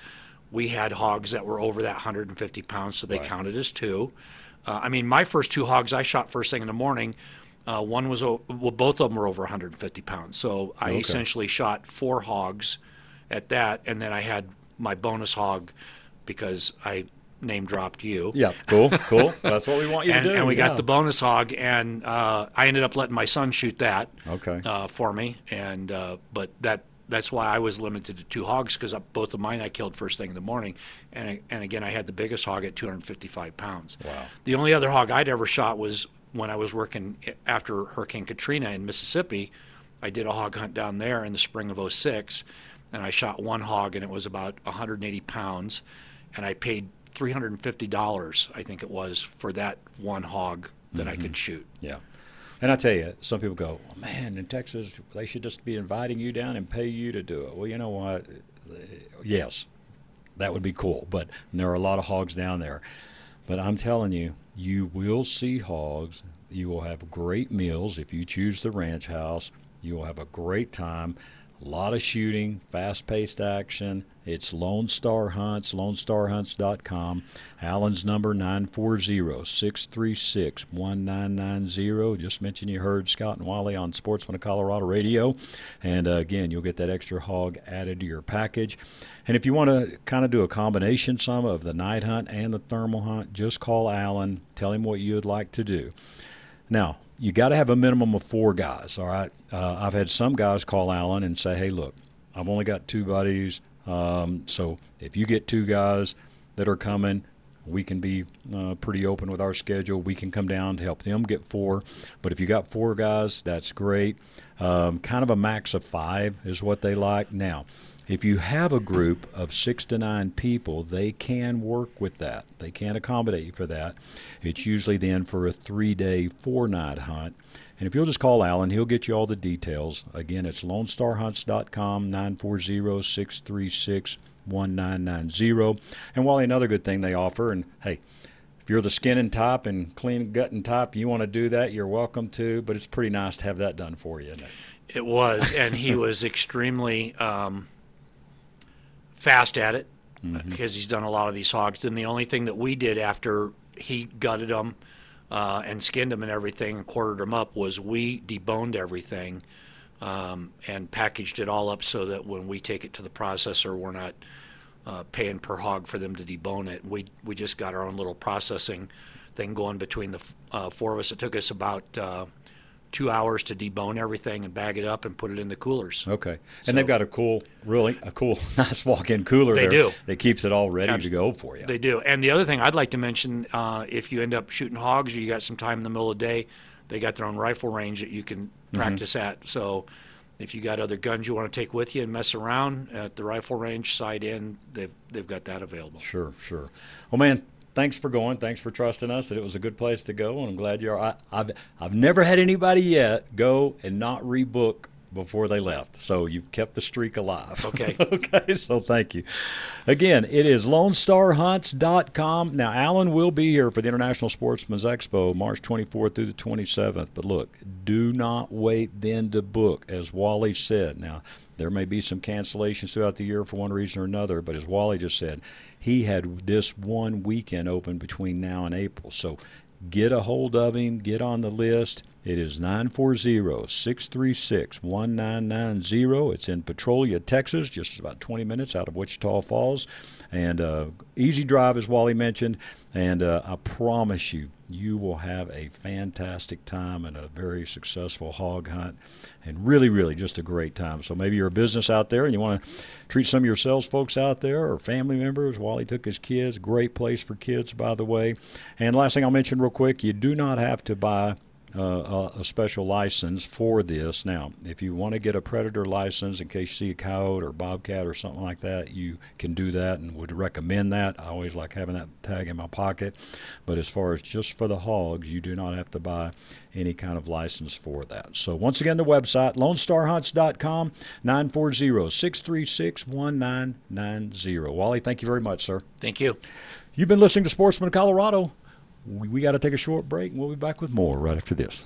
we had hogs that were over that 150 pounds, so they counted as two. Uh, I mean, my first two hogs I shot first thing in the morning. Uh, one was well, both of them were over 150 pounds. So I essentially shot four hogs at that, and then I had my bonus hog because I name dropped you. Yeah, cool, cool. That's what we want you And, to do. and we yeah. got the bonus hog, and uh, I ended up letting my son shoot that Okay. uh, for me. And uh, but that that's why I was limited to two hogs because both of mine I killed first thing in the morning, and and again I had the biggest hog at 255 pounds. Wow. The only other hog I'd ever shot was when I was working after Hurricane Katrina in Mississippi. I did a hog hunt down there in the spring of 06, and I shot one hog and it was about 180 pounds, and I paid $350 I think it was for that one hog that I could mm-hmm. shoot. Yeah. And I tell you, some people go, oh, man, in Texas, they should just be inviting you down and pay you to do it. Well, you know what? Yes, that would be cool. But there are a lot of hogs down there. But I'm telling you, you will see hogs. You will have great meals if you choose the ranch house. You will have a great time. A lot of shooting, fast paced action. It's Lone Star Hunts, lonestarhunts.com. Alan's number 940 636 1990. Just mention you heard Scott and Wally on Sportsman of Colorado Radio. And uh, again, you'll get that extra hog added to your package. And if you want to kind of do a combination some of the night hunt and the thermal hunt, just call Allen, tell him what you'd like to do. Now, you got to have a minimum of four guys. All right. Uh, I've had some guys call Alan and say, "Hey, look, I've only got two buddies. Um, so if you get two guys that are coming, we can be uh, pretty open with our schedule. We can come down to help them get four. But if you got four guys, that's great. Um, kind of a max of five is what they like. Now, if you have a group of six to nine people, they can work with that. They can accommodate you for that. It's usually then for a three day, four night hunt. And if you'll just call Alan, he'll get you all the details. Again, it's lonestarhunts.com, 940 636 1990. And Wally, another good thing they offer, and hey, if you're the skin and top and clean gut and top, you want to do that, you're welcome to, but it's pretty nice to have that done for you, it? It was, and he was extremely um, fast at it Mm-hmm. because he's done a lot of these hogs. And the only thing that we did after he gutted them uh, and skinned them and everything and quartered them up was we deboned everything um, and packaged it all up so that when we take it to the processor, we're not uh, paying per hog for them to debone it. We we just got our own little processing thing going between the uh, four of us. It took us about uh, two hours to debone everything and bag it up and put it in the coolers. Okay. And they've got a cool, really a cool, nice walk-in cooler. They there do. That keeps it all ready Abs- to go for you. They do. And the other thing I'd like to mention, uh, if you end up shooting hogs or you got some time in the middle of the day, they got their own rifle range that you can Mm-hmm. practice at. So if you got other guns you want to take with you and mess around at the rifle range side in, they've they've got that available. Sure, sure. Well, man, thanks for going. Thanks for trusting us that it was a good place to go, and I'm glad you're. I, I've I've never had anybody yet go and not rebook before they left. So you've kept the streak alive. Okay. okay. So thank you. Again, it is LoneStarHunts.com. Now, Alan will be here for the International Sportsman's Expo March 24th through the 27th. But look, do not wait then to book, as Wally said. Now, there may be some cancellations throughout the year for one reason or another, but as Wally just said, he had this one weekend open between now and April. So get a hold of him, get on the list. It is 940 636 1990. It's in Petrolia, Texas, just about 20 minutes out of Wichita Falls. And uh, easy drive, as Wally mentioned. And uh, I promise you, you will have a fantastic time and a very successful hog hunt. And really, really just a great time. So maybe you're a business out there and you want to treat some of your sales folks out there or family members. Wally took his kids. Great place for kids, by the way. And last thing I'll mention real quick you do not have to buy uh, a, a special license for this. Now, if you want to get a predator license in case you see a coyote or bobcat or something like that, you can do that and would recommend that. I always like having that tag in my pocket. But as far as just for the hogs, you do not have to buy any kind of license for that. So once again, the website, LoneStarHunts.com, 940-636-1990. Wally, thank you very much, sir. Thank you. You've been listening to Sportsman of Colorado. We, we got to take a short break, and we'll be back with more right after this.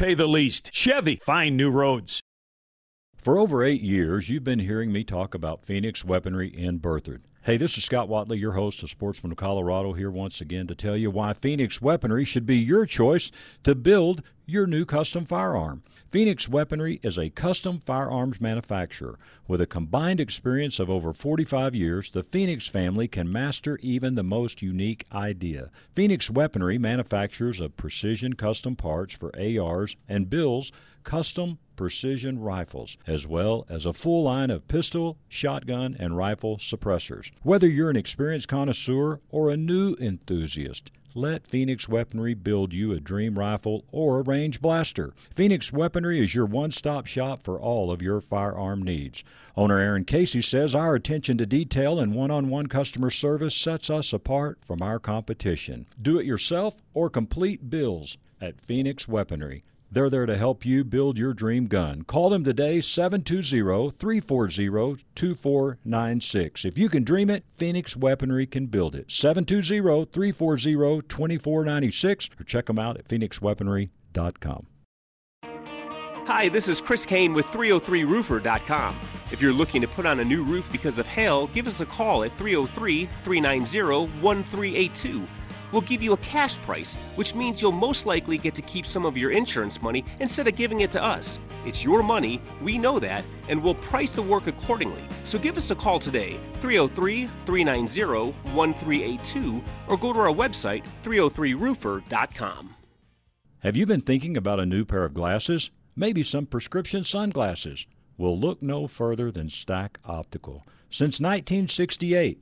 pay the least. Chevy, find new roads. For over eight years, you've been hearing me talk about Phoenix Weaponry in Berthoud. Hey, this is Scott Watley, your host of Sportsman of Colorado, here once again to tell you why Phoenix Weaponry should be your choice to build your new custom firearm. Phoenix Weaponry is a custom firearms manufacturer. With a combined experience of over 45 years, the Phoenix family can master even the most unique idea. Phoenix Weaponry manufactures of precision custom parts for ARs and builds custom precision rifles, as well as a full line of pistol, shotgun, and rifle suppressors. Whether you're an experienced connoisseur or a new enthusiast, let Phoenix Weaponry build you a dream rifle or a range blaster. Phoenix Weaponry is your one stop shop for all of your firearm needs. Owner Aaron Casey says our attention to detail and one on one customer service sets us apart from our competition. Do it yourself or complete bills at Phoenix Weaponry. They're there to help you build your dream gun. Call them today, 720 340 2496. If you can dream it, Phoenix Weaponry can build it. 720 340 2496 or check them out at phoenixweaponry.com. Hi, this is Chris Kane with 303roofer.com. If you're looking to put on a new roof because of hail, give us a call at 303 390 1382 we'll give you a cash price, which means you'll most likely get to keep some of your insurance money instead of giving it to us. It's your money, we know that, and we'll price the work accordingly. So give us a call today, 303 390 1382, or go to our website, 303roofer.com. Have you been thinking about a new pair of glasses? Maybe some prescription sunglasses? Well, look no further than Stack Optical. Since 1968,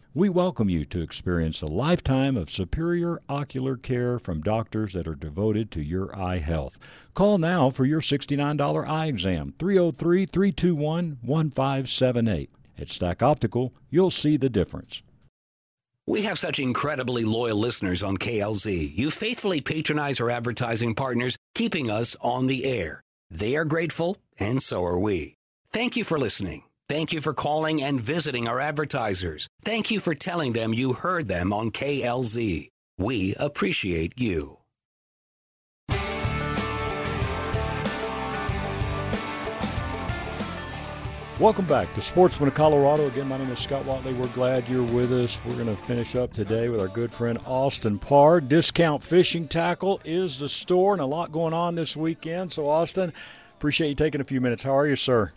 We welcome you to experience a lifetime of superior ocular care from doctors that are devoted to your eye health. Call now for your $69 eye exam, 303 321 1578. At Stack Optical, you'll see the difference. We have such incredibly loyal listeners on KLZ. You faithfully patronize our advertising partners, keeping us on the air. They are grateful, and so are we. Thank you for listening. Thank you for calling and visiting our advertisers. Thank you for telling them you heard them on KLZ. We appreciate you. Welcome back to Sportsman of Colorado. Again, my name is Scott Watley. We're glad you're with us. We're going to finish up today with our good friend Austin Parr. Discount Fishing Tackle is the store, and a lot going on this weekend. So, Austin, appreciate you taking a few minutes. How are you, sir?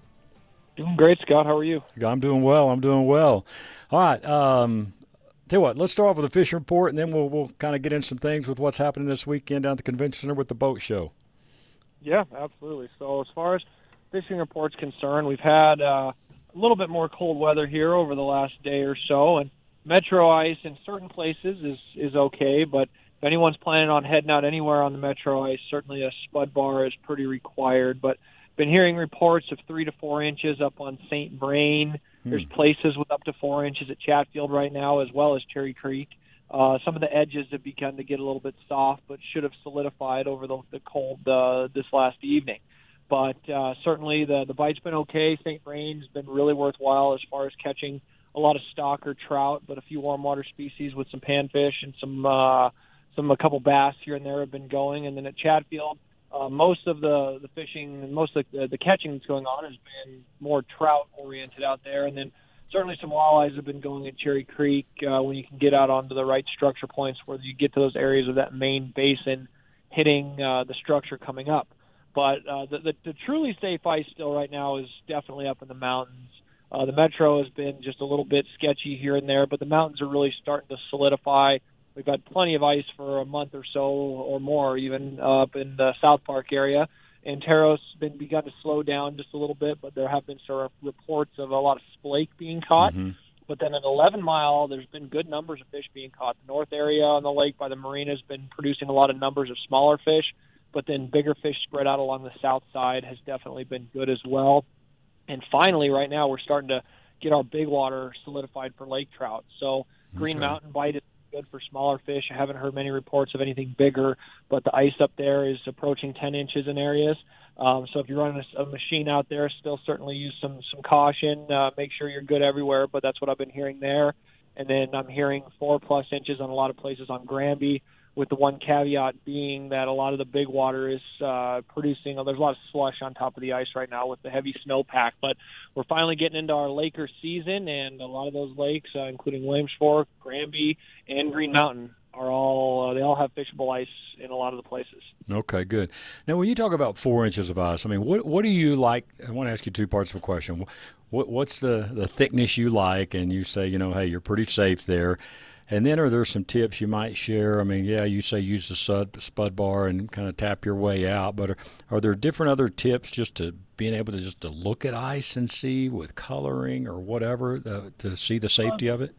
Doing great, Scott. How are you? I'm doing well. I'm doing well. All right. Um, tell you what, let's start off with the fishing report, and then we'll we'll kind of get in some things with what's happening this weekend down at the convention center with the boat show. Yeah, absolutely. So as far as fishing report's concerned, we've had uh, a little bit more cold weather here over the last day or so, and metro ice in certain places is is okay, but if anyone's planning on heading out anywhere on the metro ice, certainly a spud bar is pretty required. But been hearing reports of three to four inches up on St. Vrain. Hmm. There's places with up to four inches at Chatfield right now, as well as Cherry Creek. Uh, some of the edges have begun to get a little bit soft, but should have solidified over the, the cold uh, this last evening. But uh, certainly the the bite's been okay. St. Vrain's been really worthwhile as far as catching a lot of stock or trout, but a few warm water species with some panfish and some uh, some a couple bass here and there have been going. And then at Chatfield, uh, most of the the fishing, most of the, the catching that's going on has been more trout oriented out there, and then certainly some walleyes have been going at Cherry Creek uh, when you can get out onto the right structure points where you get to those areas of that main basin, hitting uh, the structure coming up. But uh, the, the the truly safe ice still right now is definitely up in the mountains. Uh, the metro has been just a little bit sketchy here and there, but the mountains are really starting to solidify. We've had plenty of ice for a month or so or more, even up in the South Park area. Antero's been begun to slow down just a little bit, but there have been sort of reports of a lot of splake being caught, mm-hmm. But then at 11 Mile, there's been good numbers of fish being caught. The north area on the lake by the marina has been producing a lot of numbers of smaller fish, but then bigger fish spread out along the south side has definitely been good as well. And finally, right now, we're starting to get our big water solidified for lake trout. So Green Okay. Mountain Bite is good for smaller fish. I haven't heard many reports of anything bigger, but the ice up there is approaching 10 inches in areas. Um, so if you're running a, a machine out there, still certainly use some some caution. Uh, make sure you're good everywhere, but that's what I've been hearing there. And then I'm hearing four plus inches on a lot of places on Granby, with the one caveat being that a lot of the big water is uh, producing. There's a lot of slush on top of the ice right now with the heavy snowpack, but we're finally getting into our Laker season, and a lot of those lakes, uh, including Williams Fork, Granby, and Green Mountain, are all uh, they all have fishable ice in a lot of the places. Okay, good. Now, when you talk about four inches of ice, I mean, what what do you like? I want to ask you two parts of a question. What what's the the thickness you like? And you say, you know, hey, you're pretty safe there. And then, are there some tips you might share? I mean, yeah, you say use the spud, spud bar and kind of tap your way out, but are, are there different other tips just to being able to just to look at ice and see with coloring or whatever uh, to see the safety of it?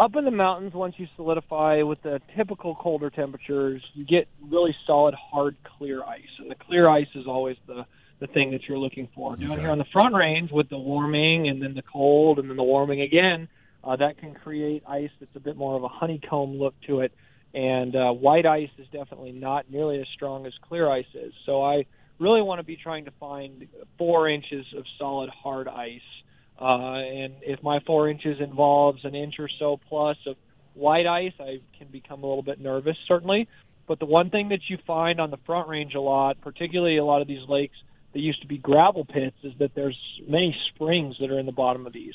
up in the mountains, once you solidify with the typical colder temperatures, you get really solid, hard, clear ice, and the clear ice is always the the thing that you're looking for. Down here on the front range, with the warming and then the cold and then the warming again, uh, that can create ice that's a bit more of a honeycomb look to it. And uh, white ice is definitely not nearly as strong as clear ice is. So I really want to be trying to find four inches of solid, hard ice. Uh, and if my four inches involves an inch or so plus of white ice, I can become a little bit nervous, certainly. But the one thing that you find on the front range a lot, particularly a lot of these lakes that used to be gravel pits, is that there's many springs that are in the bottom of these.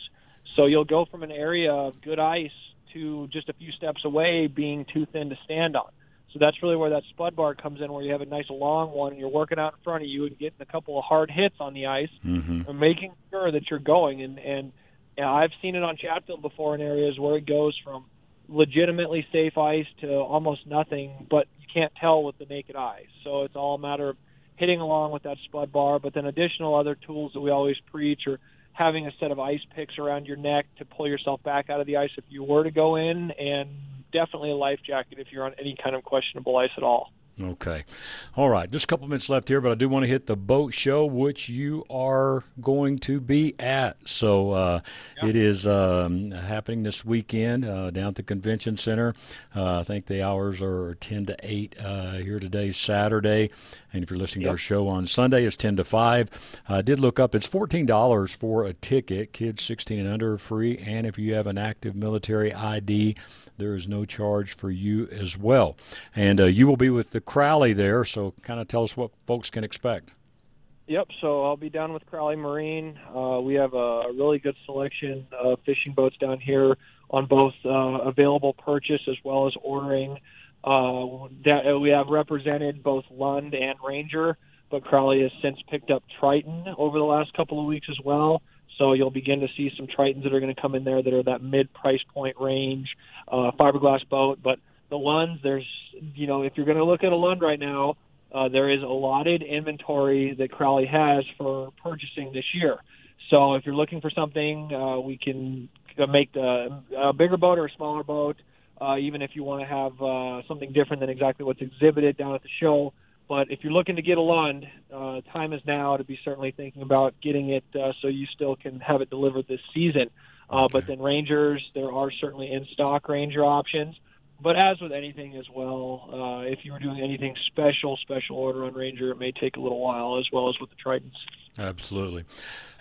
So you'll go from an area of good ice to just a few steps away being too thin to stand on. So that's really where that spud bar comes in, where you have a nice long one and you're working out in front of you and getting a couple of hard hits on the ice Mm-hmm. and making sure that you're going. And and know, I've seen it on Chatfield before in areas where it goes from legitimately safe ice to almost nothing, but you can't tell with the naked eye. So it's all a matter of hitting along with that spud bar. But then additional other tools that we always preach are having a set of ice picks around your neck to pull yourself back out of the ice if you were to go in, and definitely a life jacket if you're on any kind of questionable ice at all. Okay. All right. Just a couple minutes left here, but I do want to hit the boat show, which you are going to be at. So uh, it is um, happening this weekend uh, down at the convention center. Uh, I think the hours are 10 to 8 uh, here today, Saturday. And if you're listening to our show on Sunday, it's 10 to 5. I did look up, it's $14 for a ticket. Kids 16 and under are free. And if you have an active military ID, there is no charge for you as well. And uh, you will be with the Crowley there, so kind of tell us what folks can expect. Yep. So I'll be down with Crowley Marine. Uh, we have a, really good selection of fishing boats down here on both uh, available purchase as well as ordering. Uh, that we have represented both Lund and Ranger, but Crowley has since picked up Triton over the last couple of weeks as well. So you'll begin to see some Tritons that are going to come in there that are that mid price point range uh, fiberglass boat. But the Lunds, there's you know if you're going to look at a Lund right now, uh, there is allotted inventory that Crowley has for purchasing this year. So if you're looking for something, uh, we can uh, make the, a bigger boat or a smaller boat, uh, even if you want to have uh, something different than exactly what's exhibited down at the show. But if you're looking to get a Lund, uh, time is now to be certainly thinking about getting it uh, so you still can have it delivered this season. Uh, But then Rangers, there are certainly in stock Ranger options. But as with anything as well, uh, if you were doing anything special, special order on Ranger, it may take a little while, as well as with the Tritons. Absolutely.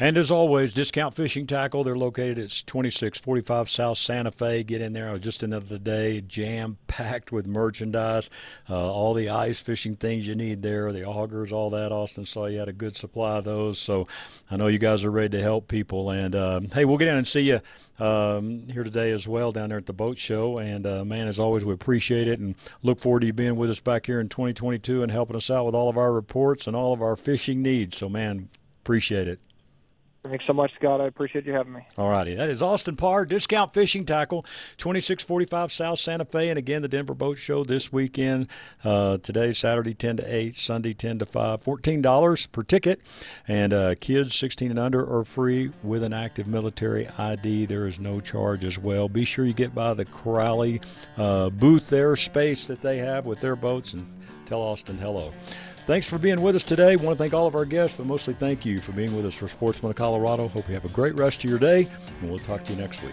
And as always, Discount Fishing Tackle. They're located at 2645 South Santa Fe. Get in there. Just another day, jam packed with merchandise, uh, all the ice fishing things you need there, the augers, all that. Austin saw you had a good supply of those. So I know you guys are ready to help people. And um, hey, we'll get in and see you um, here today as well down there at the boat show. And uh, man, as always, we appreciate it and look forward to you being with us back here in 2022 and helping us out with all of our reports and all of our fishing needs. So, man, appreciate it. Thanks so much, Scott. I appreciate you having me. All righty. That is Austin Parr, Discount Fishing Tackle, 2645 South Santa Fe. And again, the Denver Boat Show this weekend. Uh, today, Saturday, 10 to 8, Sunday, 10 to 5. $14 per ticket. And uh, kids 16 and under are free with an active military ID. There is no charge as well. Be sure you get by the Crowley uh, booth there, space that they have with their boats, and tell Austin hello. Thanks for being with us today. Want to thank all of our guests, but mostly thank you for being with us for Sportsman of Colorado. Hope you have a great rest of your day, and we'll talk to you next week.